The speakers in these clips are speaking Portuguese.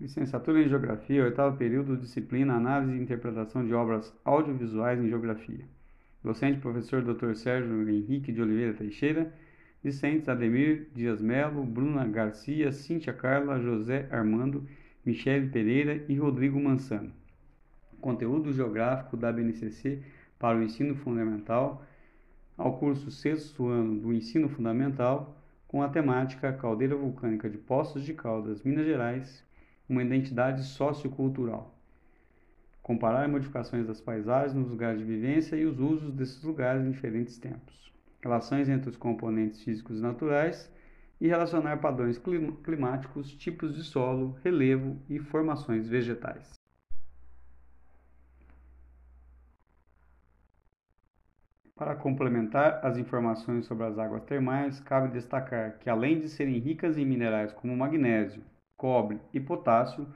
Licenciatura em Geografia, oitavo período, disciplina Análise e Interpretação de Obras Audiovisuais em Geografia. Docente, professor Dr. Sérgio Henrique de Oliveira Teixeira. Discentes Ademir Dias Melo, Bruna Garcia, Cíntia Carla, José Armando, Michele Pereira e Rodrigo Mansano. Conteúdo geográfico da BNCC para o ensino fundamental, ao curso sexto ano do ensino fundamental, com a temática Caldeira Vulcânica de Poços de Caldas, Minas Gerais, uma identidade sociocultural. Comparar modificações das paisagens nos lugares de vivência e os usos desses lugares em diferentes tempos. Relações entre os componentes físicos naturais e relacionar padrões climáticos, tipos de solo, relevo e formações vegetais. Para complementar as informações sobre as águas termais, cabe destacar que, além de serem ricas em minerais como magnésio, cobre e potássio,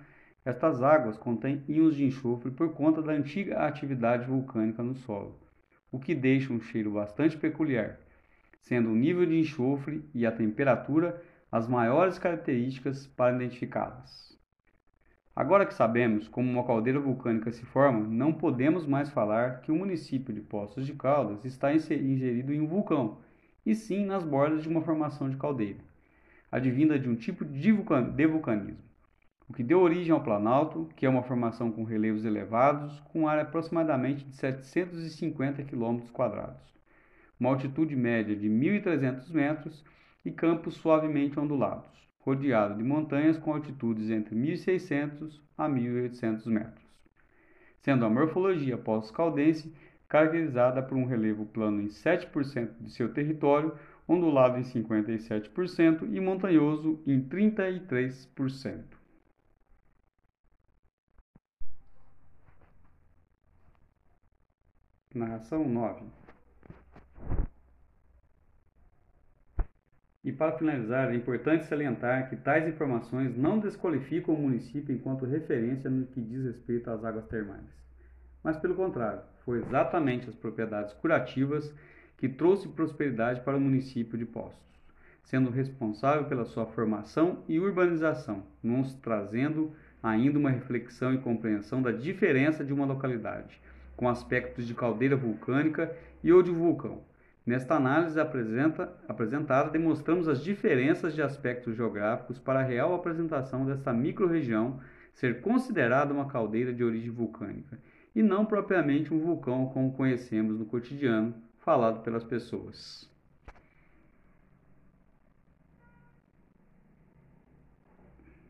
estas águas contêm íons de enxofre por conta da antiga atividade vulcânica no solo, o que deixa um cheiro bastante peculiar, sendo o nível de enxofre e a temperatura as maiores características para identificá-las. Agora que sabemos como uma caldeira vulcânica se forma, não podemos mais falar que o município de Poços de Caldas está inserido em um vulcão, e sim nas bordas de uma formação de caldeira advinda de um tipo de vulcanismo, o que deu origem ao Planalto, que é uma formação com relevos elevados, com área aproximadamente de 750 km, uma altitude média de 1.300 metros e campos suavemente ondulados, rodeado de montanhas com altitudes entre 1.600 a 1.800 metros, sendo a morfologia pós-caldense caracterizada por um relevo plano em 7% de seu território, ondulado em 57% e montanhoso em 33%. Narração 9 E para finalizar, é importante salientar que tais informações não desqualificam o município enquanto referência no que diz respeito às águas termais. Mas, pelo contrário, foi exatamente as propriedades curativas que trouxe prosperidade para o município de Poços, sendo responsável pela sua formação e urbanização, nos trazendo ainda uma reflexão e compreensão da diferença de uma localidade, com aspectos de caldeira vulcânica e ou de vulcão. Nesta análise apresenta, apresentada, demonstramos as diferenças de aspectos geográficos para a real apresentação desta microrregião ser considerada uma caldeira de origem vulcânica e não propriamente um vulcão como conhecemos no cotidiano, falado pelas pessoas.